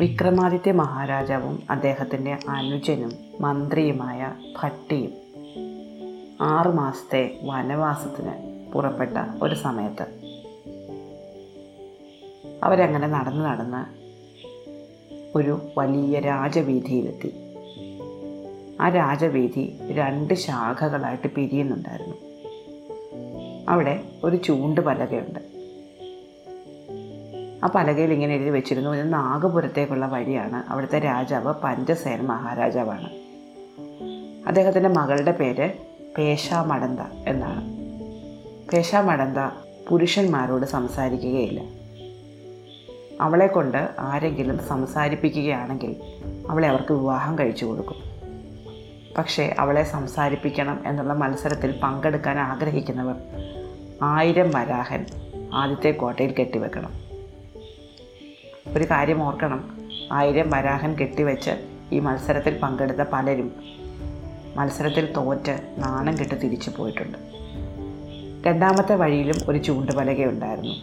വിക്രമാദിത്യ മഹാരാജാവും അദ്ദേഹത്തിന്റെ അനുജനും മന്ത്രിയുമായ ഭട്ടിയും ആറുമാസത്തെ വനവാസത്തിന് പുറപ്പെട്ട ഒരു സമയത്ത് അവരങ്ങനെ നടന്ന് നടന്ന് ഒരു വലിയ രാജവീതിയിലെത്തി ആ രാജവീതി രണ്ട് ശാഖകളായിട്ട് പിരിയുന്നുണ്ടായിരുന്നു. അവിടെ ഒരു ചൂണ്ട് പലകയുണ്ട്. ആ പലകയിൽ ഇങ്ങനെ എഴുതി വെച്ചിരുന്നു. ഇത് നാഗപുരത്തേക്കുള്ള വഴിയാണ്. അവിടുത്തെ രാജാവ് പഞ്ചസേന മഹാരാജാവാണ്. അദ്ദേഹത്തിന്റെ മകളുടെ പേര് പേശാമടന്ത എന്നാണ്. പേശാമടന്ത പുരുഷന്മാരോട് സംസാരിക്കുകയില്ല. അവളെ കൊണ്ട് ആരെങ്കിലും സംസാരിപ്പിക്കുകയാണെങ്കിൽ അവളെ അവർക്ക് വിവാഹം കഴിച്ചു കൊടുക്കും. പക്ഷേ അവളെ സംസാരിപ്പിക്കണം എന്നുള്ള മത്സരത്തിൽ പങ്കെടുക്കാൻ ആഗ്രഹിക്കുന്നവർ ആയിരം വരാഹൻ ആദ്യത്തെ കോട്ടയിൽ കെട്ടിവെക്കണം. ഒരു കാര്യം ഓർക്കണം ആയിരം വരാഹൻ കെട്ടിവെച്ച് ഈ മത്സരത്തിൽ പങ്കെടുത്ത പലരും മത്സരത്തിൽ തോറ്റ് നാണം കെട്ട് തിരിച്ചു പോയിട്ടുണ്ട്. രണ്ടാമത്തെ വഴിയിലും ഒരു ചൂണ്ടുപലകയുണ്ടായിരുന്നു.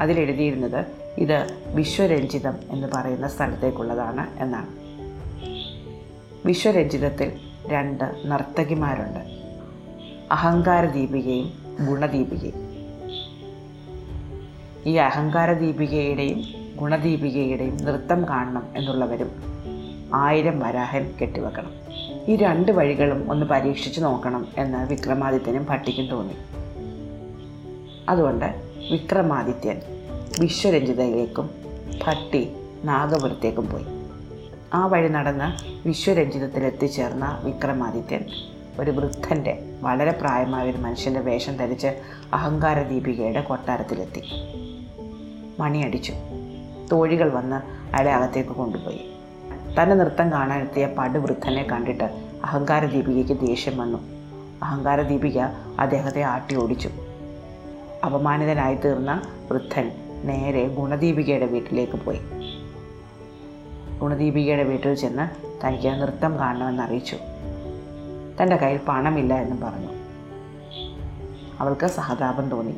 അതിലെഴുതിയിരുന്നത് ഇത് വിശ്വരഞ്ജിതം എന്ന് പറയുന്ന സ്ഥലത്തേക്കുള്ളതാണ് എന്നാണ്. വിശ്വരഞ്ജിതത്തിൽ രണ്ട് നർത്തകിമാരുണ്ട്. അഹങ്കാര ദീപികയും ഗുണദീപികയും. ഈ അഹങ്കാര ദീപികയുടെയും ഗുണദീപികയുടെയും നൃത്തം കാണണം എന്നുള്ളവരും ആയിരം വരാഹൻ കെട്ടിവെക്കണം. ഈ രണ്ട് വഴികളും ഒന്ന് പരീക്ഷിച്ചു നോക്കണം എന്ന് വിക്രമാദിത്യനും ഭട്ടിക്കും തോന്നി. അതുകൊണ്ട് വിക്രമാദിത്യൻ വിശ്വരഞ്ജിതയിലേക്കും ഭട്ടി നാഗപുരത്തേക്കും പോയി. ആ വഴി നടന്ന് വിശ്വരഞ്ജിതത്തിൽ എത്തിച്ചേർന്ന വിക്രമാദിത്യൻ ഒരു വൃദ്ധന്റെ വളരെ പ്രായമായ ഒരു മനുഷ്യന്റെ വേഷം ധരിച്ച് അഹങ്കാര ദീപികയുടെ കൊട്ടാരത്തിലെത്തി. മണിയടിച്ചു. തോഴികൾ വന്ന് അയാളെ അകത്തേക്ക് കൊണ്ടുപോയി. തന്നെ നൃത്തം കാണാനെത്തിയ പടുവൃദ്ധനെ കണ്ടിട്ട് അഹങ്കാര ദീപികയ്ക്ക് ദേഷ്യം വന്നു. അഹങ്കാര ദീപിക അദ്ദേഹത്തെ ആട്ടി ഓടിച്ചു. അപമാനിതനായി തീർന്ന വൃദ്ധൻ നേരെ ഗുണദീപികയുടെ വീട്ടിലേക്ക് പോയി. ഗുണദീപികയുടെ വീട്ടിൽ ചെന്ന് തനിക്ക് നൃത്തം കാണണമെന്ന് അറിയിച്ചു. തന്റെ കയ്യിൽ പണമില്ല എന്നും പറഞ്ഞു. അവൾക്ക് സഹതാപം തോന്നി.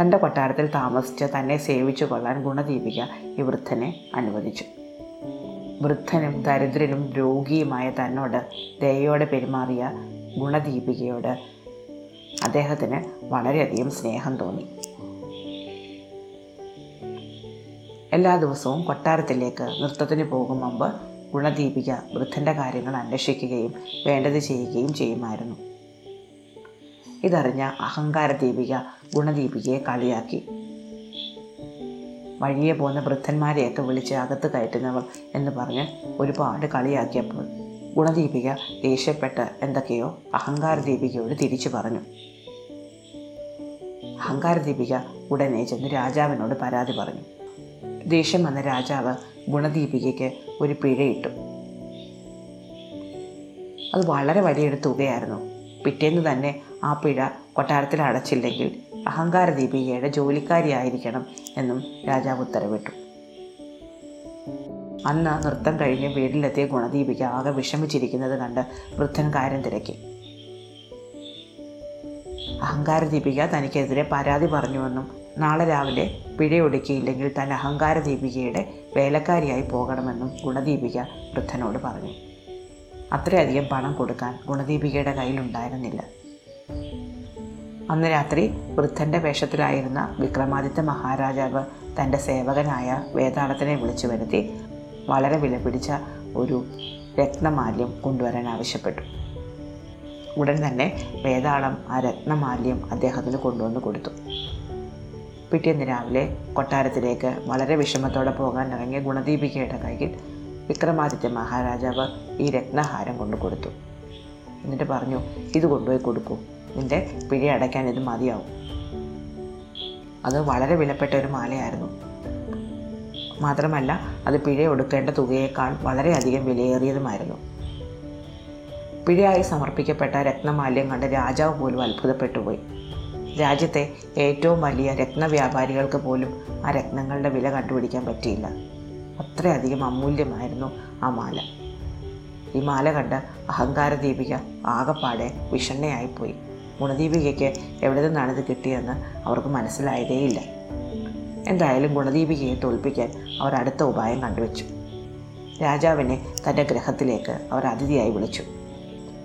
തന്റെ കൊട്ടാരത്തിൽ താമസിച്ച് തന്നെ സേവിച്ചു കൊള്ളാൻ ഗുണദീപിക ഈ വൃദ്ധനെ അനുവദിച്ചു. വൃദ്ധനും ദരിദ്രനും രോഗിയുമായ തന്നോട് ദയോടെ പെരുമാറിയ ഗുണദീപികയോട് അദ്ദേഹത്തിന് വളരെയധികം സ്നേഹം തോന്നി. എല്ലാ ദിവസവും കൊട്ടാരത്തിലേക്ക് നൃത്തത്തിന് പോകും മുമ്പ് ഗുണദീപിക വൃദ്ധന്റെ കാര്യങ്ങൾ അന്വേഷിക്കുകയും വേണ്ടത് ചെയ്യുകയും ചെയ്യുമായിരുന്നു. ഇതറിഞ്ഞ അഹങ്കാര ദീപിക ഗുണദീപികയെ കളിയാക്കി. വഴിയെ പോകുന്ന വൃദ്ധന്മാരെയൊക്കെ വിളിച്ച് അകത്ത് കയറ്റുന്നവൾ എന്ന് പറഞ്ഞ് ഒരുപാട് കളിയാക്കിയപ്പോൾ ഗുണദീപിക ദേഷ്യപ്പെട്ട് എന്തൊക്കെയോ അഹങ്കാര ദീപികയോട് തിരിച്ചു പറഞ്ഞു. അഹങ്കാര ദീപിക ഉടനെ ചെന്ന് രാജാവിനോട് പരാതി പറഞ്ഞു. ദേഷ്യം വന്ന രാജാവ് ഗുണദീപികയ്ക്ക് ഒരു പിഴയിട്ടു. അത് വളരെ വലിയൊരു തുകയായിരുന്നു. പിറ്റേന്ന് തന്നെ ആ പിഴ കൊട്ടാരത്തിൽ അടച്ചില്ലെങ്കിൽ അഹങ്കാര ദീപികയുടെ ജോലിക്കാരിയായിരിക്കണം എന്നും രാജാവ് ഉത്തരവിട്ടു. അന്ന് നൃത്തം കഴിഞ്ഞ് വീട്ടിലെത്തിയ ഗുണദീപിക ആകെ വിഷമിച്ചിരിക്കുന്നത് കണ്ട് വൃദ്ധൻ കാര്യം തിരക്കി. അഹങ്കാര ദീപിക തനിക്കെതിരെ പരാതി പറഞ്ഞുവെന്നും നാളെ രാവിലെ പിഴയൊടുക്കിയില്ലെങ്കിൽ താൻ അഹങ്കാര ദീപികയുടെ വേലക്കാരിയായി പോകണമെന്നും ഗുണദീപിക വൃദ്ധനോട് പറഞ്ഞു. അത്രയധികം പണം കൊടുക്കാൻ ഗുണദീപികയുടെ കയ്യിലുണ്ടായിരുന്നില്ല. അന്ന് രാത്രി വൃദ്ധന്റെ വേഷത്തിലായിരുന്ന വിക്രമാദിത്യ മഹാരാജാവ് തന്റെ സേവകനായ വേതാളത്തിനെ വിളിച്ചു വരുത്തി വളരെ വിലപിടിച്ച ഒരു രത്നമാല്യം കൊണ്ടുവരാൻ ആവശ്യപ്പെട്ടു. ഉടൻ തന്നെ വേതാളം ആ രത്നമാല്യം അദ്ദേഹത്തിന് കൊണ്ടുവന്ന് കൊടുത്തു. പിറ്റേന്ന് രാവിലെ കൊട്ടാരത്തിലേക്ക് വളരെ വിഷമത്തോടെ പോകാൻ ഇറങ്ങിയ ഗുണദീപികയുടെ കയ്യിൽ വിക്രമാദിത്യ മഹാരാജാവ് ഈ രത്നഹാരം കൊണ്ടു കൊടുത്തു. എന്നിട്ട് പറഞ്ഞു ഇത് കൊണ്ടുപോയി കൊടുക്കൂ. നിന്റെ പിഴ അടയ്ക്കാൻ ഇത് മതിയാവും. അത് വളരെ വിലപ്പെട്ട ഒരു മാലയായിരുന്നു. മാത്രമല്ല അത് പിഴ ഒടുക്കേണ്ട തുകയേക്കാൾ വളരെയധികം വിലയേറിയതുമായിരുന്നു. പിഴയായി സമർപ്പിക്കപ്പെട്ട രത്നമാല്യം കണ്ട് രാജാവ് പോലും അത്ഭുതപ്പെട്ടുപോയി രാജ്യത്തെ ഏറ്റവും വലിയ രത്നവ്യാപാരികൾക്ക് പോലും ആ രത്നങ്ങളുടെ വില കണ്ടുപിടിക്കാൻ പറ്റിയില്ല. അത്രയധികം അമൂല്യമായിരുന്നു ആ മാല. ഈ മാല കണ്ട് അഹങ്കാര ദീപിക ആകപ്പാടെ വിഷണ്ണയായിപ്പോയി. ഗുണദീപികയ്ക്ക് എവിടെ നിന്നാണ് ഇത് കിട്ടിയതെന്ന് അവർക്ക് മനസ്സിലായതേയില്ല. എന്തായാലും ഗുണദീപികയെ തോൽപ്പിക്കാൻ അവർ അടുത്ത ഉപായം കണ്ടുവച്ചു. രാജാവിനെ തന്റെ ഗ്രഹത്തിലേക്ക് അവർ അതിഥിയായി വിളിച്ചു.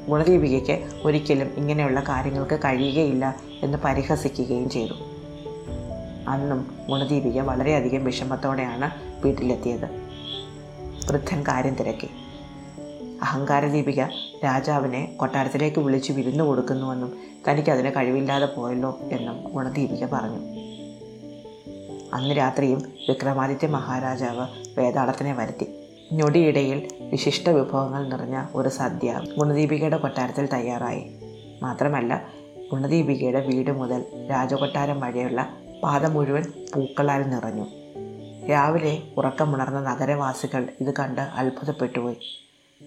ഗുണദീപികയ്ക്ക് ഒരിക്കലും ഇങ്ങനെയുള്ള കാര്യങ്ങൾക്ക് കഴിയുകയില്ല എന്ന് പരിഹസിക്കുകയും ചെയ്തു. അന്നും ഗുണദീപിക വളരെയധികം വിഷമത്തോടെയാണ് വീട്ടിലെത്തിയത്. വൃദ്ധൻ കാര്യം തിരക്കി. അഹങ്കാരദീപിക രാജാവിനെ കൊട്ടാരത്തിലേക്ക് വിളിച്ച് വിരുന്നു കൊടുക്കുന്നുവെന്നും തനിക്കതിന് കഴിവില്ലാതെ പോയല്ലോ എന്നും ഗുണദീപിക പറഞ്ഞു. അന്ന് രാത്രിയും വിക്രമാദിത്യ മഹാരാജാവ് വേതാളത്തിനെ വരുത്തി. ഞൊടിയിടയിൽ വിശിഷ്ട വിഭവങ്ങൾ നിറഞ്ഞ ഒരു സദ്യ ഗുണദീപികയുടെ കൊട്ടാരത്തിൽ തയ്യാറായി. മാത്രമല്ല ഗുണദീപികയുടെ വീട് മുതൽ രാജകൊട്ടാരം വഴിയുള്ള പാത മുഴുവൻ പൂക്കളാൽ നിറഞ്ഞു. രാവിലെ ഉറക്കമുണർന്ന നഗരവാസികൾ ഇത് കണ്ട് അത്ഭുതപ്പെട്ടുപോയി.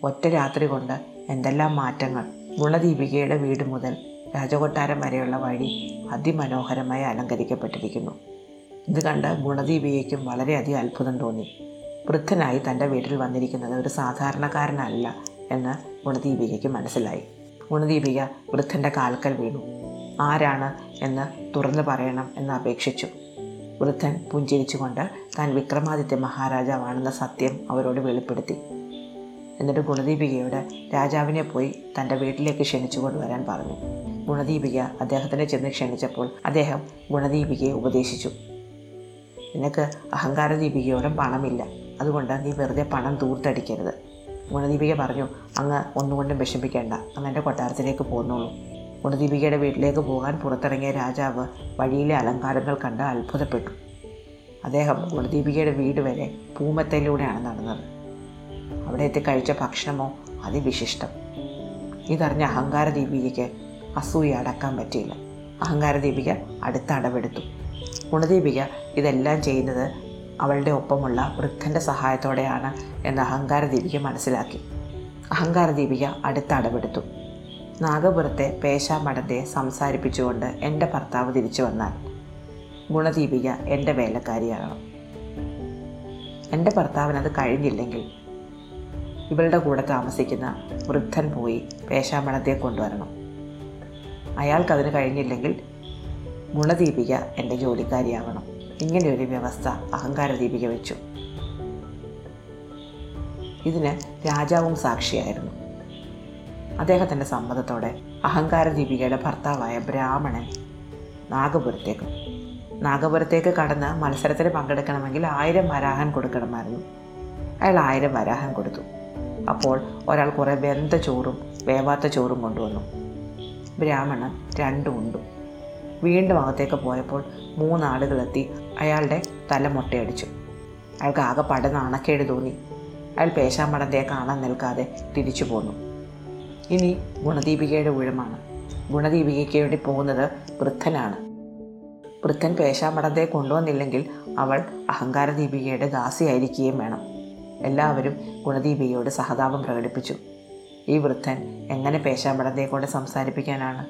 ഒറ്റ രാത്രി കൊണ്ട് എന്തെല്ലാം മാറ്റങ്ങൾ ഗുണദീപികയുടെ വീട് മുതൽ രാജകൊട്ടാരം വരെയുള്ള വഴി അതിമനോഹരമായി അലങ്കരിക്കപ്പെട്ടിരിക്കുന്നു. ഇത് കണ്ട് ഗുണദീപികയ്ക്കും വളരെയധികം അത്ഭുതം തോന്നി. വൃദ്ധനായി തന്റെ വീട്ടിൽ വന്നിരിക്കുന്നത് ഒരു സാധാരണക്കാരനല്ല എന്ന് ഗുണദീപികയ്ക്ക് മനസ്സിലായി. ഗുണദീപിക വൃദ്ധന്റെ കാൽക്കൽ വീണു. ആരാണ് എന്ന് തുറന്നു പറയണം എന്ന് അപേക്ഷിച്ചു. വൃദ്ധൻ പുഞ്ചിരിച്ചുകൊണ്ട് താൻ വിക്രമാദിത്യ മഹാരാജാവാണെന്ന സത്യം അവരോട് വെളിപ്പെടുത്തി. എന്നിട്ട് ഗുണദീപികയോട് രാജാവിനെ പോയി തന്റെ വീട്ടിലേക്ക് ക്ഷണിച്ചു കൊണ്ടുവരാൻ പറഞ്ഞു. ഗുണദീപിക അദ്ദേഹത്തിനെ ചെന്ന് ക്ഷണിച്ചപ്പോൾ അദ്ദേഹം ഗുണദീപികയെ ഉപദേശിച്ചു. നിനക്ക് അഹങ്കാര ദീപികയോടും പണമില്ല. അതുകൊണ്ട് നീ വെറുതെ പണം തൂർത്തടിക്കരുത്. ഗുണദീപിക പറഞ്ഞു അങ്ങ് ഒന്നുകൊണ്ടും വിഷമിക്കേണ്ട. അങ്ങ് എന്റെ കൊട്ടാരത്തിലേക്ക് പോന്നോളൂ ഗുണദീപികയുടെ വീട്ടിലേക്ക് പോകാൻ പുറത്തിറങ്ങിയ രാജാവ് വഴിയിലെ അലങ്കാരങ്ങൾ കണ്ട് അത്ഭുതപ്പെട്ടു. അദ്ദേഹം ഗുണദീപികയുടെ വീട് വരെ പൂമത്തയിലൂടെയാണ് നടന്നത്. അവിടെ എത്തി കഴിച്ച ഭക്ഷണമോ അതിവിശിഷ്ടം. ഇതറിഞ്ഞ അഹങ്കാര ദീപികയ്ക്ക് അസൂയ അടക്കാൻ പറ്റിയില്ല. അഹങ്കാര ദീപിക അടുത്ത അടവെടുത്തു. ഗുണദീപിക ഇതെല്ലാം ചെയ്യുന്നത് അവളുടെ ഒപ്പമുള്ള വൃദ്ധന്റെ സഹായത്തോടെയാണ് എന്ന് അഹങ്കാര ദീപിക മനസ്സിലാക്കി. അഹങ്കാര ദീപിക അടുത്ത അടവെടുത്തു. നാഗപുരത്തെ പേശാമഠത്തെ സംസാരിപ്പിച്ചുകൊണ്ട് എന്റെ ഭർത്താവ് തിരിച്ചു വന്നാൽ. ഗുണദീപിക എന്റെ വേലക്കാരിയാണ്. എന്റെ ഭർത്താവിനത് കഴിഞ്ഞില്ലെങ്കിൽ ഇവളുടെ കൂടെ താമസിക്കുന്ന വൃദ്ധൻ പോയി പേശാമണത്തെ കൊണ്ടുവരണം. അയാൾക്കതിന് കഴിഞ്ഞില്ലെങ്കിൽ ഗുണദീപിക എന്റെ ജോലിക്കാരിയാവണം. ഇങ്ങനെ ഒരു വ്യവസ്ഥ അഹങ്കാര ദീപിക വെച്ചു. ഇതിന് രാജാവും സാക്ഷിയായിരുന്നു. അദ്ദേഹത്തിന്റെ സമ്മതത്തോടെ അഹങ്കാര ദീപികയുടെ ഭർത്താവായ ബ്രാഹ്മണൻ നാഗപുരത്തേക്ക് നാഗപുരത്തേക്ക് കടന്ന് മത്സരത്തിൽ പങ്കെടുക്കണമെങ്കിൽ ആയിരം വരാഹൻ കൊടുക്കണമായിരുന്നു. അയാൾ ആയിരം വരാഹൻ കൊടുത്തു. അപ്പോൾ ഒരാൾ കുറേ വെന്ത ചോറും വേവാത്ത ചോറും കൊണ്ടുവന്നു. ബ്രാഹ്മണൻ രണ്ടും ഉണ്ടു. വീണ്ടും അകത്തേക്ക് പോയപ്പോൾ മൂന്നാളുകളെത്തി അയാളുടെ തല മുട്ടയടിച്ചു. അയാൾക്ക് ആകെ പട നാണക്കേട് തോന്നി. അയാൾ പേശാമടത്തെ കാണാൻ നിൽക്കാതെ തിരിച്ചു പോന്നു. ഇനി ഗുണദീപികയുടെ ഊഴമാണ് ഗുണദീപികയ്ക്ക് വേണ്ടി പോകുന്നത് വൃദ്ധനാണ്. വൃദ്ധൻ പേശാമടത്തെ കൊണ്ടുവന്നില്ലെങ്കിൽ അവൾ അഹങ്കാരദീപികയുടെ ദാസിയായിരിക്കുകയും വേണം. എല്ലാവരും ഗുണദീപികയോട് സഹതാപം പ്രകടിപ്പിച്ചു. ഈ വൃദ്ധൻ എങ്ങനെ പേശാമടത്തെ കൊണ്ട് സംസാരിപ്പിക്കാനാണ്?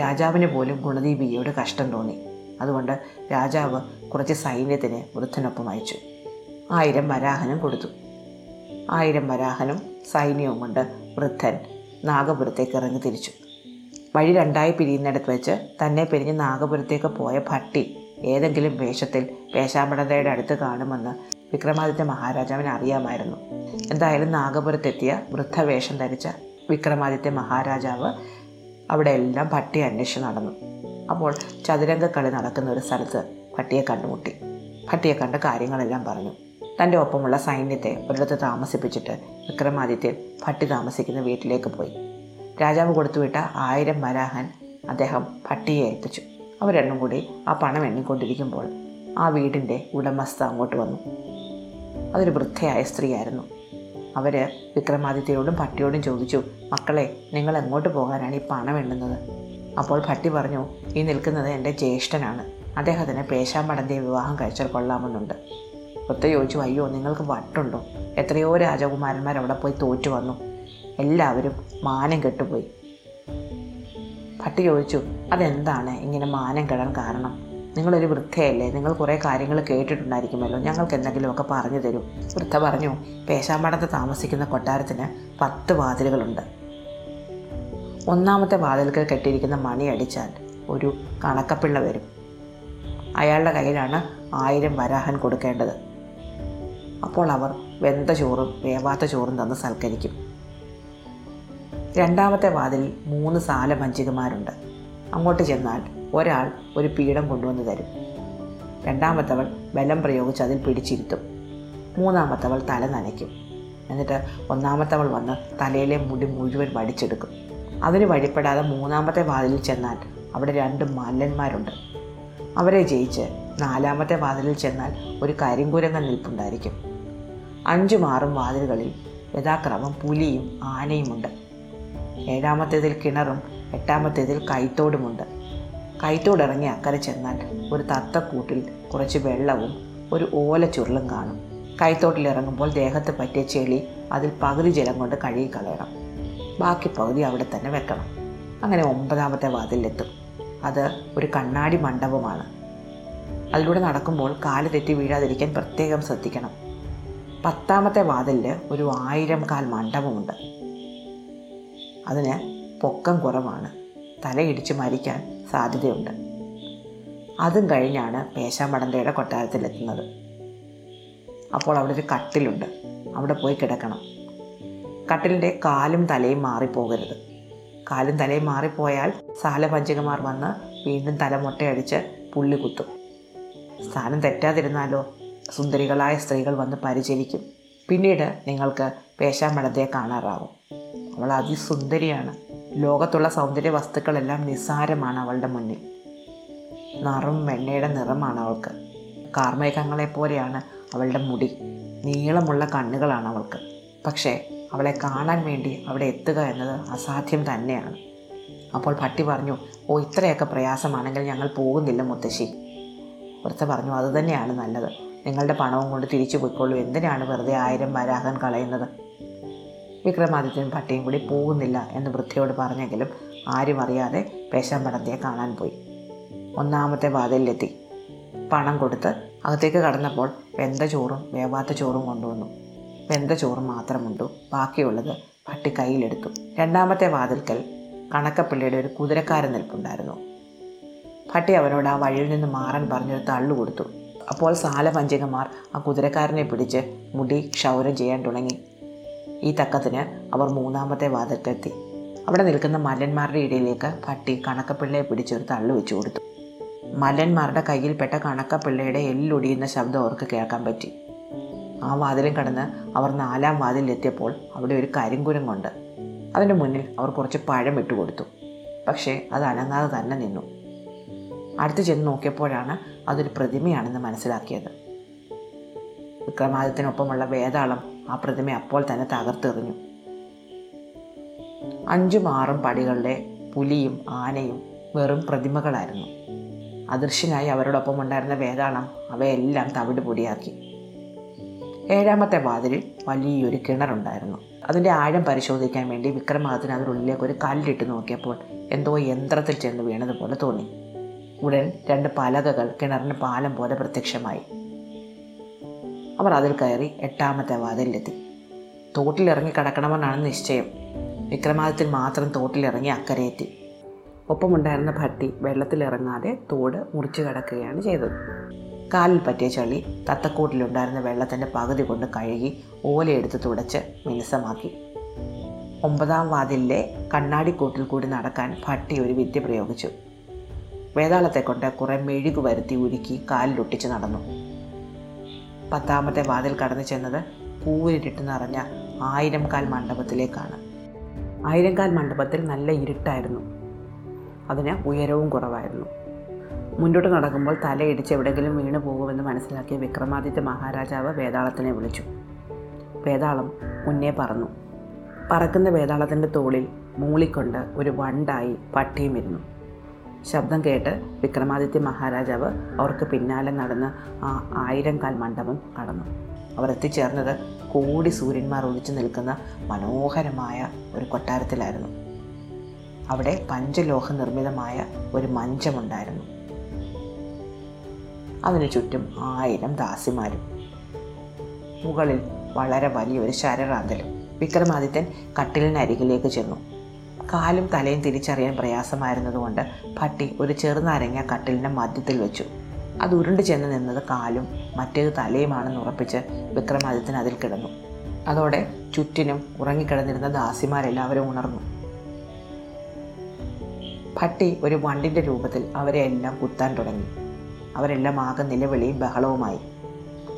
രാജാവിന് പോലും ഗുണദീപികയോട് കഷ്ടം തോന്നി. അതുകൊണ്ട് രാജാവ് കുറച്ച് സൈന്യത്തിന് വൃദ്ധനൊപ്പം അയച്ചു. ആയിരം വരാഹനം കൊടുത്തു. ആയിരം വരാഹനം സൈന്യവും കൊണ്ട് വൃദ്ധൻ നാഗപുരത്തേക്ക് ഇറങ്ങി തിരിച്ചു. വഴി രണ്ടായി പിരിയുന്നിടത്ത് വെച്ച് തന്നെ പിരിഞ്ഞ് നാഗപുരത്തേക്ക് പോയ ഭട്ടി ഏതെങ്കിലും വേഷത്തിൽ വേഷാമ്പടതയുടെ അടുത്ത് കാണുമെന്ന് വിക്രമാദിത്യ മഹാരാജാവിന് അറിയാമായിരുന്നു. എന്തായാലും നാഗപുരത്തെത്തിയ വൃദ്ധവേഷം ധരിച്ച വിക്രമാദിത്യ മഹാരാജാവ് അവിടെ എല്ലാം ഭട്ടി അന്വേഷിച്ച് നടന്നു. അപ്പോൾ ചതുരംഗ കളി നടക്കുന്ന ഒരു സ്ഥലത്ത് പട്ടിയെ കണ്ടുമുട്ടി. പട്ടിയെ കണ്ട് കാര്യങ്ങളെല്ലാം പറഞ്ഞു. തന്റെ ഒപ്പമുള്ള സൈന്യത്തെ ഒരിടത്ത് താമസിപ്പിച്ചിട്ട് വിക്രമാദിത്യൻ പട്ടി താമസിക്കുന്ന വീട്ടിലേക്ക് പോയി. രാജാവ് കൊടുത്തുവിട്ട ആയിരം വരാഹൻ അദ്ദേഹം പട്ടിയെ ഏൽപ്പിച്ചു അവർ രണ്ടും കൂടി ആ പണം എണ്ണിക്കൊണ്ടിരിക്കുമ്പോൾ ആ വീടിന്റെ ഉടമസ്ഥ അങ്ങോട്ട് വന്നു. അതൊരു വൃദ്ധയായ സ്ത്രീയായിരുന്നു. അവർ വിക്രമാദിത്യയോടും പട്ടിയോടും ചോദിച്ചു മക്കളെ നിങ്ങൾ എങ്ങോട്ട് പോകാനാണ് ഈ പണം എണ്ണുന്നത്? അപ്പോൾ ഭട്ടി പറഞ്ഞു ഈ നിൽക്കുന്നത് എന്റെ ജ്യേഷ്ഠനാണ്. അദ്ദേഹത്തിന് പേശാമ്പടന്റെ വിവാഹം കഴിച്ചാൽ കൊള്ളാമെന്നുണ്ട്. ഒത്ത ചോദിച്ചു അയ്യോ നിങ്ങൾക്ക് വട്ടുണ്ടോ? എത്രയോ രാജകുമാരന്മാർ അവിടെ പോയി തോറ്റു വന്നു. എല്ലാവരും മാനം കെട്ടുപോയി. ഭട്ടി ചോദിച്ചു അതെന്താണ് ഇങ്ങനെ മാനം കെടാൻ കാരണം? നിങ്ങളൊരു വൃദ്ധയല്ലേ? നിങ്ങൾ കുറേ കാര്യങ്ങൾ കേട്ടിട്ടുണ്ടായിരിക്കുമല്ലോ. ഞങ്ങൾക്ക് എന്തെങ്കിലുമൊക്കെ പറഞ്ഞു തരൂ. വൃദ്ധ പറഞ്ഞു പേശാമ്പടത്ത് താമസിക്കുന്ന കൊട്ടാരത്തിന് പത്ത് വാതിലുകളുണ്ട്. ഒന്നാമത്തെ വാതിൽക്കൽ കെട്ടിയിരിക്കുന്ന മണി അടിച്ചാൽ ഒരു കണക്കപ്പിള്ള വരും. അയാളുടെ കയ്യിലാണ് ആയിരം വരാഹൻ കൊടുക്കേണ്ടത്. അപ്പോൾ അവർ വെന്ത ചോറും വേവാത്ത ചോറും തന്ന് സൽക്കരിക്കും. രണ്ടാമത്തെ വാതിലിൽ മൂന്ന് സാലമഞ്ചികമാരുണ്ട് അങ്ങോട്ട് ചെന്നാൽ ഒരാൾ ഒരു പീഠം കൊണ്ടുവന്ന് തരും. രണ്ടാമത്തവൾ ബലം പ്രയോഗിച്ച് അതിൽ പിടിച്ചിരുത്തും. മൂന്നാമത്തവൾ തല നനയ്ക്കും. എന്നിട്ട് ഒന്നാമത്തവൾ വന്ന് തലയിലെ മുടി മുഴുവൻ വടിച്ചെടുക്കും. അതിന് വഴിപ്പെടാതെ മൂന്നാമത്തെ വാതിലിൽ ചെന്നാൽ അവിടെ രണ്ട് മല്ലന്മാരുണ്ട്. അവരെ ജയിച്ച് നാലാമത്തെ വാതിലിൽ ചെന്നാൽ ഒരു കരിങ്കുരങ്ങൻ നിൽപ്പുണ്ടായിരിക്കും. അഞ്ചും ആറും വാതിലുകളിൽ യഥാക്രമം പുലിയും ആനയുമുണ്ട്. ഏഴാമത്തേതിൽ കിണറും എട്ടാമത്തേതിൽ കൈത്തോടുമുണ്ട്. കൈത്തോടിറങ്ങി അക്കരെ ചെന്നാൽ ഒരു തത്തക്കൂട്ടിൽ കുറച്ച് വെള്ളവും ഒരു ഓല ചുരുളും കാണും. കൈത്തോട്ടിലിറങ്ങുമ്പോൾ ദേഹത്ത് പറ്റിയ ചെളി അതിൽ പകുതി ജലം കൊണ്ട് കഴുകി കളയണം ബാക്കി പകുതി അവിടെ തന്നെ വെക്കണം. അങ്ങനെ ഒമ്പതാമത്തെ വാതിലെത്തും. അത് ഒരു കണ്ണാടി മണ്ഡപമാണ്. അതിലൂടെ നടക്കുമ്പോൾ കാൽ തെറ്റി വീഴാതിരിക്കാൻ പ്രത്യേകം ശ്രദ്ധിക്കണം. പത്താമത്തെ വാതിലിൽ ഒരു ആയിരം കാൽ മണ്ഡപമുണ്ട്. അതിന് പൊക്കം കുറവാണ്. തലയിടിച്ച് മരിക്കാൻ സാധ്യതയുണ്ട്. അതും കഴിഞ്ഞാണ് പേശാമടന്തയുടെ കൊട്ടാരത്തിലെത്തുന്നത്. അപ്പോൾ അവിടെ ഒരു കട്ടിലുണ്ട്. അവിടെ പോയി കിടക്കണം. കട്ടിലിന്റെ കാലും തലയും മാറിപ്പോകരുത്. കാലും തലയും മാറിപ്പോയാൽ സാലപഞ്ചകന്മാർ വന്ന് വീണ്ടും തല മുട്ടയടിച്ച് പുള്ളി കുത്തും. സ്ഥാനം തെറ്റാതിരുന്നാലോ സുന്ദരികളായ സ്ത്രീകൾ വന്ന് പരിചരിക്കും. പിന്നീട് നിങ്ങൾക്ക് പേശാമ്പടത്തെ കാണാറാവും. അവൾ അതിസുന്ദരിയാണ്. ലോകത്തുള്ള സൗന്ദര്യ വസ്തുക്കളെല്ലാം നിസ്സാരമാണ് അവളുടെ മുന്നിൽ. നിറം വെണ്ണയുടെ നിറമാണ് അവൾക്ക്. കാർമേഘങ്ങളെപ്പോലെയാണ് അവളുടെ മുടി. നീളമുള്ള കണ്ണുകളാണ് അവൾക്ക്. പക്ഷേ അവളെ കാണാൻ വേണ്ടി അവിടെ എത്തുക എന്നത് അസാധ്യം തന്നെയാണ്. അപ്പോൾ ഭട്ടി പറഞ്ഞു ഓ ഇത്രയൊക്കെ പ്രയാസമാണെങ്കിൽ ഞങ്ങൾ പോകുന്നില്ല മുത്തശ്ശി. വൃത്ത പറഞ്ഞു അതുതന്നെയാണ് നല്ലത്. നിങ്ങളുടെ പണവും കൊണ്ട് തിരിച്ചു പോയിക്കൊള്ളൂ. എന്തിനാണ് വെറുതെ ആയിരം വരാഹൻ കളയുന്നത്? വിക്രമാദിത്യൻ പട്ടിയും കൂടി പോകുന്നില്ല എന്ന് വൃദ്ധയോട് പറഞ്ഞെങ്കിലും ആരും അറിയാതെ പേശാമ്പടത്തെ കാണാൻ പോയി. ഒന്നാമത്തെ വാതിലിലെത്തി. പണം കൊടുത്ത് അകത്തേക്ക് കടന്നപ്പോൾ വെന്ത ചോറും വേവാത്ത ചോറും കൊണ്ടുവന്നു. വെന്ത ചോറ് മാത്രമുണ്ടു? ബാക്കിയുള്ളത് പട്ടി കയ്യിലെടുത്തു രണ്ടാമത്തെ വാതിൽക്കൽ കണക്കപ്പിള്ളിയുടെ ഒരു കുതിരക്കാരൻ നിൽപ്പുണ്ടായിരുന്നു. പട്ടി അവനോട് ആ വഴിയിൽ നിന്ന് മാറാൻ പറഞ്ഞൊരു തള്ളു കൊടുത്തു. അപ്പോൾ സാലപഞ്ചകന്മാർ ആ കുതിരക്കാരനെ പിടിച്ച് മുടി ക്ഷൗരം ചെയ്യാൻ തുടങ്ങി. ഈ തക്കത്തിന് അവർ മൂന്നാമത്തെ വാതിൽക്കെത്തി. അവിടെ നിൽക്കുന്ന മല്ലന്മാരുടെ ഇടയിലേക്ക് പട്ടി കണക്കപ്പിള്ളയെ പിടിച്ചൊരു തള്ളു വെച്ചു കൊടുത്തു. മല്ലന്മാരുടെ കയ്യിൽപ്പെട്ട കണക്കപ്പിള്ളയുടെ എല്ലൊടിയുന്ന ശബ്ദം അവർക്ക് കേൾക്കാൻ പറ്റി. ആ വാതിലും കടന്ന് അവർ നാലാം വാതിലെത്തിയപ്പോൾ അവിടെ ഒരു കരിങ്കുരങ്ങുണ്ട് അതിന്റെ മുന്നിൽ അവർ കുറച്ച് പഴം ഇട്ട് കൊടുത്തു. പക്ഷേ അത് അനങ്ങാതെ തന്നെ നിന്നു. അടുത്ത് ചെന്ന് നോക്കിയപ്പോഴാണ് അതൊരു പ്രതിമയാണെന്ന് മനസ്സിലാക്കിയത്. വിക്രമാദിത്യനൊപ്പമുള്ള വേതാളം ആ പ്രതിമ അപ്പോൾ തന്നെ തകർത്തെറിഞ്ഞു. അഞ്ചും ആറും പടികളുടെ പുലിയും ആനയും വെറും പ്രതിമകളായിരുന്നു. അദൃശ്യനായി അവരോടൊപ്പം ഉണ്ടായിരുന്ന വേതാളം അവയെല്ലാം തവിട് പൊടിയാക്കി. ഏഴാമത്തെ വാതിലിൽ വലിയൊരു കിണറുണ്ടായിരുന്നു. അതിന്റെ ആഴം പരിശോധിക്കാൻ വേണ്ടി വിക്രമാദിത്യൻ അതിനുള്ളിലേക്ക് ഒരു കല്ലിട്ട് നോക്കിയപ്പോൾ എന്തോ യന്ത്രത്തിൽ ചെന്ന് വീണതുപോലെ തോന്നി. ഉടൻ രണ്ട് പലകകൾ കിണറിന് പാലം പോലെ പ്രത്യക്ഷമായി. അവർ അതിൽ കയറി എട്ടാമത്തെ വാതിലിലെത്തി. തോട്ടിലിറങ്ങി കിടക്കണമെന്നാണ് നിശ്ചയം. വിക്രമാദിത്യൻ മാത്രം തോട്ടിലിറങ്ങി അക്കരയെത്തി ഒപ്പമുണ്ടായിരുന്ന ഭട്ടി വെള്ളത്തിലിറങ്ങാതെ തോട് മുറിച്ചു കിടക്കുകയാണ് ചെയ്തത്. കാലിൽ പറ്റിയ ചളി തത്തക്കൂട്ടിലുണ്ടായിരുന്ന വെള്ളത്തിന്റെ പകുതി കൊണ്ട് കഴുകി ഓലയെടുത്ത് തുടച്ച് മിനുസമാക്കി. ഒമ്പതാം വാതിലിലെ കണ്ണാടിക്കൂട്ടിൽ കൂടി നടക്കാൻ ഭട്ടി ഒരു വിദ്യ പ്രയോഗിച്ചു. വേതാളത്തെ കൊണ്ട് കുറേ മെഴുകു വരുത്തി ഉരുക്കി കാലിലൊട്ടിച്ച് നടന്നു. പത്താമത്തെ വാതിൽ കടന്നു ചെന്നത് പൂവിലിട്ട് നിറഞ്ഞ ആയിരം കാൽ മണ്ഡപത്തിലേക്കാണ്. ആയിരം കാൽ മണ്ഡപത്തിൽ നല്ല ഇരുട്ടായിരുന്നു. അതിന് ഉയരവും കുറവായിരുന്നു. മുന്നോട്ട് നടക്കുമ്പോൾ തലയിടിച്ച് എവിടെയെങ്കിലും വീണു പോകുമെന്ന് മനസ്സിലാക്കിയ വിക്രമാദിത്യ മഹാരാജാവ് വേതാളത്തിനെ വിളിച്ചു. വേതാളം മുന്നേ പറന്നു. പറക്കുന്ന വേതാളത്തിന്റെ തോളിൽ മൂളിക്കൊണ്ട് ഒരു വണ്ടായി പട്ടിയും ഇരുന്നു. ശബ്ദം കേട്ട് വിക്രമാദിത്യ മഹാരാജാവ് അവർക്ക് പിന്നാലെ നടന്ന് ആ ആയിരം കാൽ മണ്ഡപം കടന്നു. അവർ എത്തിച്ചേർന്നത് കോടി സൂര്യന്മാർ ഒളിച്ചു നിൽക്കുന്ന മനോഹരമായ ഒരു കൊട്ടാരത്തിലായിരുന്നു. അവിടെ പഞ്ചലോഹ നിർമ്മിതമായ ഒരു മഞ്ചമുണ്ടായിരുന്നു. അതിനു ചുറ്റും ആയിരം ദാസിമാരും. മുകളിൽ വളരെ വലിയൊരു ശരറാന്തലും. വിക്രമാദിത്യൻ കട്ടിലിനരികിലേക്ക് ചെന്നു. കാലും തലയും തിരിച്ചറിയാൻ പ്രയാസമായിരുന്നതുകൊണ്ട് ഭട്ടി ഒരു ചെറുനാരങ്ങ കട്ടിലിന്റെ മധ്യത്തിൽ വെച്ചു. അത് ഉരുണ്ട് ചെന്ന് നിന്നത് കാലും മറ്റേത് തലയുമാണെന്ന് ഉറപ്പിച്ച് വിക്രമാദിത്യൻ അതിൽ കിടന്നു. അതോടെ ചുറ്റിനും ഉറങ്ങിക്കിടന്നിരുന്ന ദാസിമാരെല്ലാവരും ഉണർന്നു. ഭട്ടി ഒരു വണ്ടിന്റെ രൂപത്തിൽ അവരെ എല്ലാം കുത്താൻ തുടങ്ങി. അവരെല്ലാം ആകെ നിലവിളിയും ബഹളവുമായി.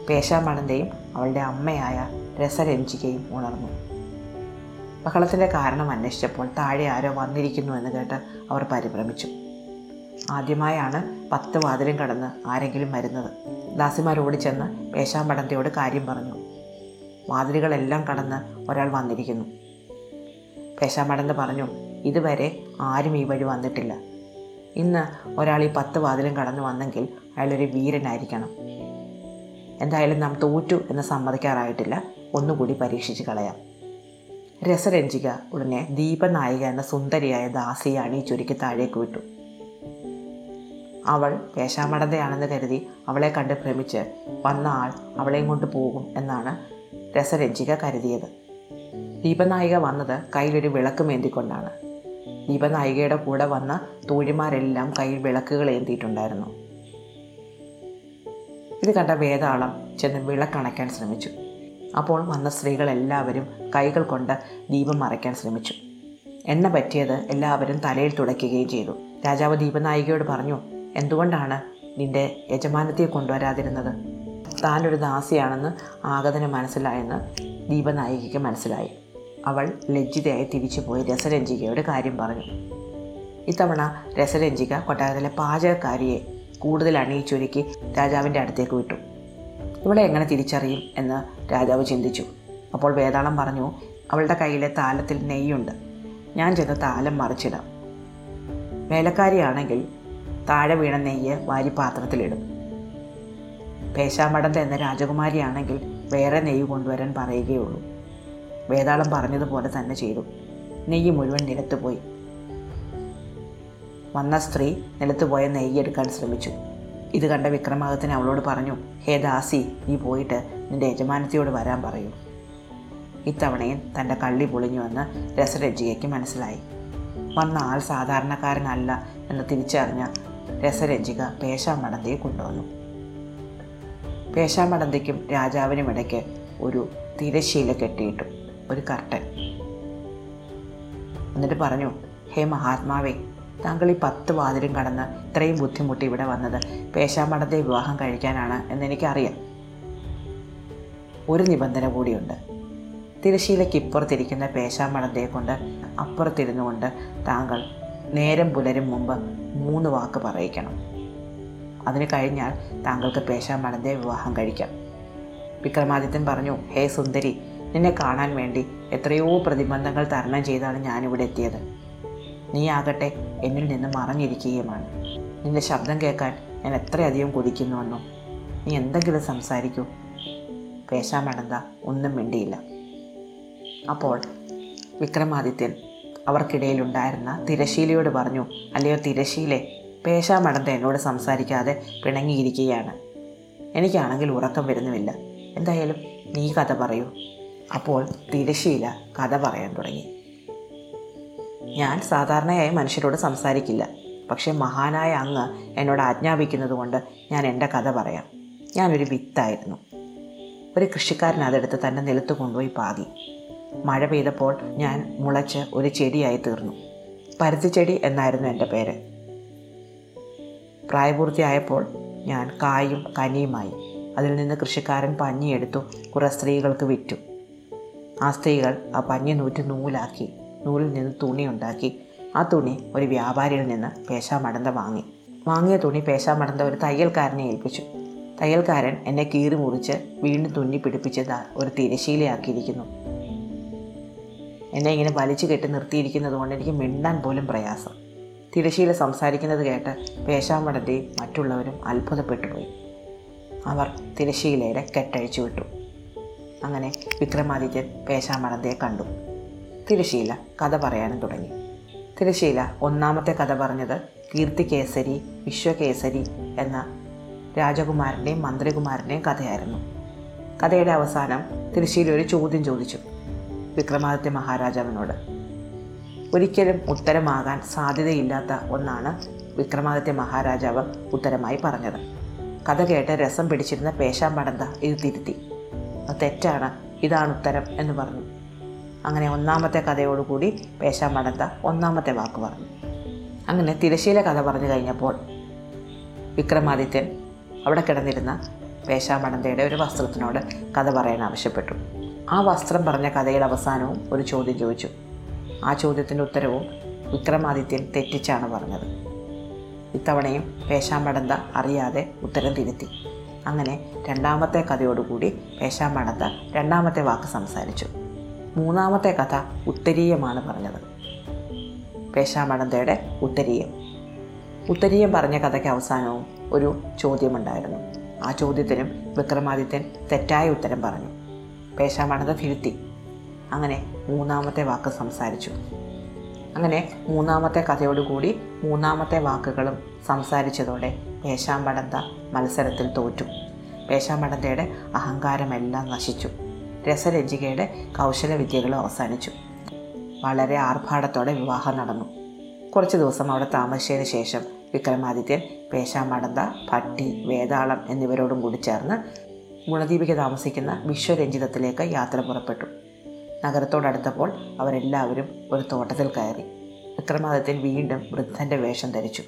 പേശാമണന്റെയും അവളുടെ അമ്മയായ രസരഞ്ജികയും ഉണർന്നു. ബഹളത്തിന്റെ കാരണം അന്വേഷിച്ചപ്പോൾ താഴെ ആരോ വന്നിരിക്കുന്നു എന്ന് കേട്ട് അവർ പരിഭ്രമിച്ചു. ആദ്യമായാണ് പത്ത് വാതിലും കടന്ന് ആരെങ്കിലും വരുന്നത്. ദാസിമാർ ചെന്ന് പേശാമ്പടന്തയോട് കാര്യം പറഞ്ഞു. വാതിലുകളെല്ലാം കടന്ന് ഒരാൾ വന്നിരിക്കുന്നു. പേശാമ്പടന്ത പറഞ്ഞു ഇതുവരെ ആരും ഈ വഴി വന്നിട്ടില്ല. ഇന്ന് ഒരാൾ ഈ പത്ത് വാതിലും കടന്നു വന്നെങ്കിൽ അയാളൊരു വീരനായിരിക്കണം. എന്തായാലും നാം തോറ്റു എന്ന് സമ്മതിക്കാറായിട്ടില്ല. ഒന്നുകൂടി പരീക്ഷിച്ച് കളയാം. രസരഞ്ജിക ഉടനെ ദീപനായിക എന്ന സുന്ദരിയായ ദാസിയെ അണിയിച്ചൊരുക്കി താഴേക്ക് വിട്ടു. അവൾ പേശാമടന്തയാണെന്ന് കരുതി അവളെ കണ്ട് ഭ്രമിച്ച് വന്ന ആൾ അവളെയും കൊണ്ട് പോകും എന്നാണ് രസരഞ്ജിക കരുതിയത്. ദീപനായിക വന്നത് കയ്യിലൊരു വിളക്ക് മേന്തിക്കൊണ്ടാണ്. ദീപനായികയുടെ കൂടെ വന്ന തോഴിമാരെല്ലാം കയ്യിൽ വിളക്കുകൾ ഏന്തിയിട്ടുണ്ടായിരുന്നു. ഇത് കണ്ട വേതാളം ചെന്ന് വിളക്കണയ്ക്കാൻ ശ്രമിച്ചു. അപ്പോൾ വന്ന സ്ത്രീകളെല്ലാവരും കൈകൾ കൊണ്ട് ദീപം മറയ്ക്കാൻ ശ്രമിച്ചു. എണ്ണ പറ്റിയത് എല്ലാവരും തലയിൽ തുടയ്ക്കുകയും ചെയ്തു. രാജാവ് ദീപനായികയോട് പറഞ്ഞു എന്തുകൊണ്ടാണ് നിന്റെ യജമാനത്തെ കൊണ്ടുവരാതിരുന്നത്? താനൊരു ദാസിയാണെന്ന് ആഗതന് മനസ്സിലായെന്ന് ദീപനായികയ്ക്ക് മനസ്സിലായി. അവൾ ലജ്ജിതയായി തിരിച്ചുപോയി രസരഞ്ജികയുടെ കാര്യം പറഞ്ഞു. ഇത്തവണ രസരഞ്ജിക കൊട്ടാരത്തിലെ പാചകക്കാരിയെ കൂടുതൽ അണിയിച്ചൊരുക്കി രാജാവിന്റെ അടുത്തേക്ക് വിട്ടു. ഇവളെ എങ്ങനെ തിരിച്ചറിയും? എന്ന് രാജാവ് ചിന്തിച്ചു. അപ്പോൾ വേതാളം പറഞ്ഞു അവളുടെ കയ്യിലെ താലത്തിൽ നെയ്യുണ്ട്. ഞാൻ ചെന്ന് താലം മറിച്ചിടാം. വേലക്കാരിയാണെങ്കിൽ താഴെ വീണ നെയ്യ് വാരി പാത്രത്തിലിടും. പേശാമടന്ത എന്ന രാജകുമാരിയാണെങ്കിൽ വേറെ നെയ്യ് കൊണ്ടുവരാൻ പറയുകയുള്ളൂ. വേതാളം പറഞ്ഞതുപോലെ തന്നെ ചെയ്തു. നെയ്യ് മുഴുവൻ നിലത്ത് പോയി. വന്ന സ്ത്രീ നിലത്ത് പോയ നെയ്യ് എടുക്കാൻ ശ്രമിച്ചു. ഇത് കണ്ട വിക്രമാദിത്യൻ അവളോട് പറഞ്ഞു ഹേ ദാസി നീ പോയിട്ട് നിന്റെ യജമാനത്തിയോട് വരാൻ പറയൂ. ഇത്തവണയും തന്റെ കള്ളി പൊളിഞ്ഞുവെന്ന് രസരഞ്ജികയ്ക്ക് മനസ്സിലായി. വന്ന ആൾ സാധാരണക്കാരനല്ല എന്ന് തിരിച്ചറിഞ്ഞ രസരഞ്ജിക പേശാമടന്തയെ കൊണ്ടുവന്നു. പേശാമടന്തയ്ക്കും രാജാവിനും ഇടയ്ക്ക് ഒരു തിരശീല കെട്ടിയിട്ടു. ഒരു കർട്ടൻ. എന്നിട്ട് പറഞ്ഞു ഹേ മഹാത്മാവേ താങ്കൾ ഈ പത്ത് വാതിലും കടന്ന് ഇത്രയും ബുദ്ധിമുട്ടി ഇവിടെ വന്നത് പേശാമഠത്തെ വിവാഹം കഴിക്കാനാണ് എന്നെനിക്കറിയാം. ഒരു നിബന്ധന കൂടിയുണ്ട്. തിരശ്ശീലയ്ക്ക് ഇപ്പുറത്തിരിക്കുന്ന പേശാമഠത്തെ കൊണ്ട് അപ്പുറത്തിരുന്നു കൊണ്ട് താങ്കൾ നേരം പുലരും മുമ്പ് മൂന്ന് വാക്ക് പറയിക്കണം. അതിന് കഴിഞ്ഞാൽ താങ്കൾക്ക് പേശാമഠത്തെ വിവാഹം കഴിക്കാം. വിക്രമാദിത്യൻ പറഞ്ഞു ഹേ സുന്ദരി നിന്നെ കാണാൻ വേണ്ടി എത്രയോ പ്രതിബന്ധങ്ങൾ തരണം ചെയ്താണ് ഞാനിവിടെ എത്തിയത്. നീ ആകട്ടെ എന്നിൽ നിന്ന് മറഞ്ഞിരിക്കുകയുമാണ്. നിന്റെ ശബ്ദം കേൾക്കാൻ ഞാൻ എത്രയധികം കൊതിക്കുന്നുവെന്നോ. നീ എന്തെങ്കിലും സംസാരിക്കൂ. പേശാമടന്ത ഒന്നും മിണ്ടിയില്ല. അപ്പോൾ വിക്രമാദിത്യൻ അവർക്കിടയിലുണ്ടായിരുന്ന തിരശീലയോട് പറഞ്ഞു അല്ലയോ തിരശീലെ പേശാമടന്ത എന്നോട് സംസാരിക്കാതെ പിണങ്ങിയിരിക്കുകയാണ്. എനിക്കാണെങ്കിൽ ഉറക്കം വരുന്നുമില്ല. എന്തായാലും നീ കഥ പറയൂ. അപ്പോൾ തിരശീല കഥ പറയാൻ തുടങ്ങി. ഞാൻ സാധാരണയായി മനുഷ്യരോട് സംസാരിക്കില്ല. പക്ഷേ മഹാനായ അങ്ങ് എന്നോട് ആജ്ഞാപിക്കുന്നത് കൊണ്ട് ഞാൻ എന്റെ കഥ പറയാം. ഞാനൊരു വിത്തായിരുന്നു. ഒരു കൃഷിക്കാരൻ അതെടുത്ത് തന്റെ നിലത്ത് കൊണ്ടുപോയി പാകി. മഴ പെയ്തപ്പോൾ ഞാൻ മുളച്ച് ഒരു ചെടിയായി തീർന്നു. പരുത്തിച്ചെടി എന്നായിരുന്നു എന്റെ പേര്. പ്രായപൂർത്തിയായപ്പോൾ ഞാൻ കായും കനിയുമായി. അതിൽ നിന്ന് കൃഷിക്കാരൻ പഞ്ഞിയെടുത്തു കുറേ സ്ത്രീകൾക്ക് വിറ്റു. ആ സ്ത്രീകൾ ആ പഞ്ഞി നൂറ്റി നൂലാക്കി നൂലിൽ നിന്ന് തുണി ഉണ്ടാക്കി. ആ തുണി ഒരു വ്യാപാരിയിൽ നിന്ന് പേശാമടന്ത വാങ്ങി. വാങ്ങിയ തുണി പേശാമടന്ത ഒരു തയ്യൽക്കാരനെ ഏൽപ്പിച്ചു. തയ്യൽക്കാരൻ എന്നെ കീറി മുറിച്ച് വീണ്ടും തുന്നി പിടിപ്പിച്ച് ദാ ഒരു തിരശീലയാക്കിയിരിക്കുന്നു. എന്നെ ഇങ്ങനെ വലിച്ചു കെട്ടി നിർത്തിയിരിക്കുന്നത് കൊണ്ട് എനിക്ക് മിണ്ടാൻ പോലും പ്രയാസം. തിരശീല സംസാരിക്കുന്നത് കേട്ട് പേശാമടന്തയും മറ്റുള്ളവരും അത്ഭുതപ്പെട്ടുപോയി അവർ തിരശീലയുടെ കെട്ടഴിച്ചു വിട്ടു. അങ്ങനെ വിക്രമാദിത്യൻ പേശാമടന്തയെ കണ്ടു. തിരുശീല കഥ പറയാനും തുടങ്ങി. തിരുശീല ഒന്നാമത്തെ കഥ പറഞ്ഞത് കീർത്തികേസരി വിശ്വകേസരി എന്ന രാജകുമാരന്റെയും മന്ത്രികുമാരന്റെയും കഥയായിരുന്നു. കഥയുടെ അവസാനം തിരുശീല ഒരു ചോദ്യം ചോദിച്ചു വിക്രമാദിത്യ മഹാരാജാവിനോട്. ഒരിക്കലും ഉത്തരമാകാൻ സാധ്യതയില്ലാത്ത ഒന്നാണ് വിക്രമാദിത്യ മഹാരാജാവ് ഉത്തരമായി പറഞ്ഞത് കഥ കേട്ട് രസം പിടിച്ചിരുന്ന പേശാമ്പടന്ത ഇത് തിരുത്തി. അത് തെറ്റാണ്. ഇതാണ് ഉത്തരം എന്ന് പറഞ്ഞു. അങ്ങനെ ഒന്നാമത്തെ കഥയോടുകൂടി പേശാമ്പടന്ത ഒന്നാമത്തെ വാക്ക് പറഞ്ഞു. അങ്ങനെ തിരശീല കഥ പറഞ്ഞു കഴിഞ്ഞപ്പോൾ വിക്രമാദിത്യൻ അവിടെ കിടന്നിരുന്ന പേശാമടന്തയുടെ ഒരു വസ്ത്രത്തിനോട് കഥ പറയാൻ ആവശ്യപ്പെട്ടു. ആ വസ്ത്രം പറഞ്ഞ കഥയുടെ അവസാനവും ഒരു ചോദ്യം ചോദിച്ചു. ആ ചോദ്യത്തിന്റെ ഉത്തരവും വിക്രമാദിത്യൻ തെറ്റിച്ചാണ് പറഞ്ഞത്. ഇത്തവണയും പേശാമടന്ത അറിയാതെ ഉത്തരം തിരുത്തി. അങ്ങനെ രണ്ടാമത്തെ കഥയോടുകൂടി പേശാമടന്ത രണ്ടാമത്തെ വാക്ക് സംസാരിച്ചു. മൂന്നാമത്തെ കഥ ഉത്തരീയമാണ് പറഞ്ഞത്. പേശാമടന്തയുടെ ഉത്തരീയം. ഉത്തരീയം പറഞ്ഞ കഥയ്ക്ക് അവസാനവും ഒരു ചോദ്യമുണ്ടായിരുന്നു. ആ ചോദ്യത്തിനും വിക്രമാദിത്യൻ തെറ്റായ ഉത്തരം പറഞ്ഞു. പേശാമണത തിരുത്തി. അങ്ങനെ മൂന്നാമത്തെ വാക്ക് സംസാരിച്ചു. അങ്ങനെ മൂന്നാമത്തെ കഥയോടുകൂടി മൂന്നാമത്തെ വാക്കുകളും സംസാരിച്ചതോടെ പേശാമ്പടന്ത മത്സരത്തിൽ തോറ്റു. പേശാമ്പടന്തയുടെ അഹങ്കാരമെല്ലാം നശിച്ചു. രസരഞ്ജികയുടെ കൗശലവിദ്യകളും അവസാനിച്ചു. വളരെ ആർഭാടത്തോടെ വിവാഹം നടന്നു. കുറച്ച് ദിവസം അവിടെ താമസിച്ചതിന് ശേഷം വിക്രമാദിത്യൻ പേശാമടന്ത ഭട്ടി വേതാളം എന്നിവരോടും കൂടി ചേർന്ന് ഗുണദീപിക താമസിക്കുന്ന വിശ്വരഞ്ജിതത്തിലേക്ക് യാത്ര പുറപ്പെട്ടു. നഗരത്തോടടുത്തപ്പോൾ അവരെല്ലാവരും ഒരു തോട്ടത്തിൽ കയറി. വിക്രമാദിത്യൻ വീണ്ടും വൃദ്ധന്റെ വേഷം ധരിച്ചു.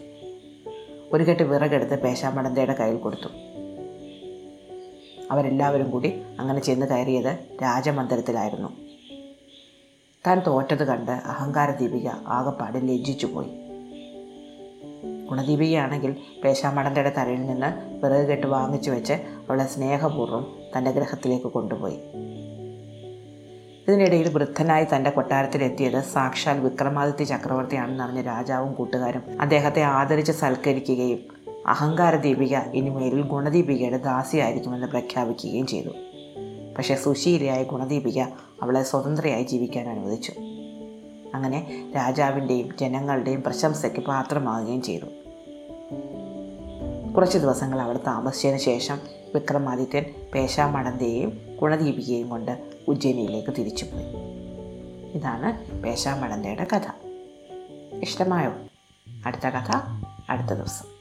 ഒരു കെട്ട് വിറകെടുത്ത് പേശാമടന്തയുടെ കയ്യിൽ കൊടുത്തു. അവരെല്ലാവരും കൂടി അങ്ങനെ ചെന്ന് കയറിയത് രാജമന്ദിരത്തിലായിരുന്നു. താൻ തോറ്റത് കണ്ട് അഹങ്കാര ദീപിക ആകപ്പാട് ലജ്ജിച്ചു പോയി. ഗുണദീപികയാണെങ്കിൽ പേശാമടന്തയുടെ തലയിൽ നിന്ന് വിറക് കെട്ട് വാങ്ങിച്ചു വെച്ച് അവളെ സ്നേഹപൂർവം തന്റെ ഗ്രഹത്തിലേക്ക് കൊണ്ടുപോയി. ഇതിനിടയിൽ വൃദ്ധനായി തന്റെ കൊട്ടാരത്തിലെത്തിയത് സാക്ഷാൽ വിക്രമാദിത്യ ചക്രവർത്തിയാണെന്നറിഞ്ഞ രാജാവും കൂട്ടുകാരും അദ്ദേഹത്തെ ആദരിച്ച് സൽക്കരിക്കുകയും അഹങ്കാര ദീപിക ഇനിമേലിൽ ഗുണദീപികയുടെ ദാസിയായിരിക്കുമെന്ന് പ്രഖ്യാപിക്കുകയും ചെയ്തു. പക്ഷേ സുശീലയായ ഗുണദീപിക അവളെ സ്വതന്ത്രയായി ജീവിക്കാൻ അനുവദിച്ചു. അങ്ങനെ രാജാവിന്റെയും ജനങ്ങളുടെയും പ്രശംസയ്ക്ക് പാത്രമാവുകയും ചെയ്തു. കുറച്ച് ദിവസങ്ങൾ അവിടെ താമസിച്ചതിന് ശേഷം വിക്രമാദിത്യൻ പേശാമടന്തയെയും ഗുണദീപികയും കൊണ്ട് ഉജ്ജയിനിയിലേക്ക് തിരിച്ചുപോയി. ഇതാണ് പേശാമടന്തയുടെ കഥ. ഇഷ്ടമായോ? അടുത്ത കഥ അടുത്ത ദിവസം.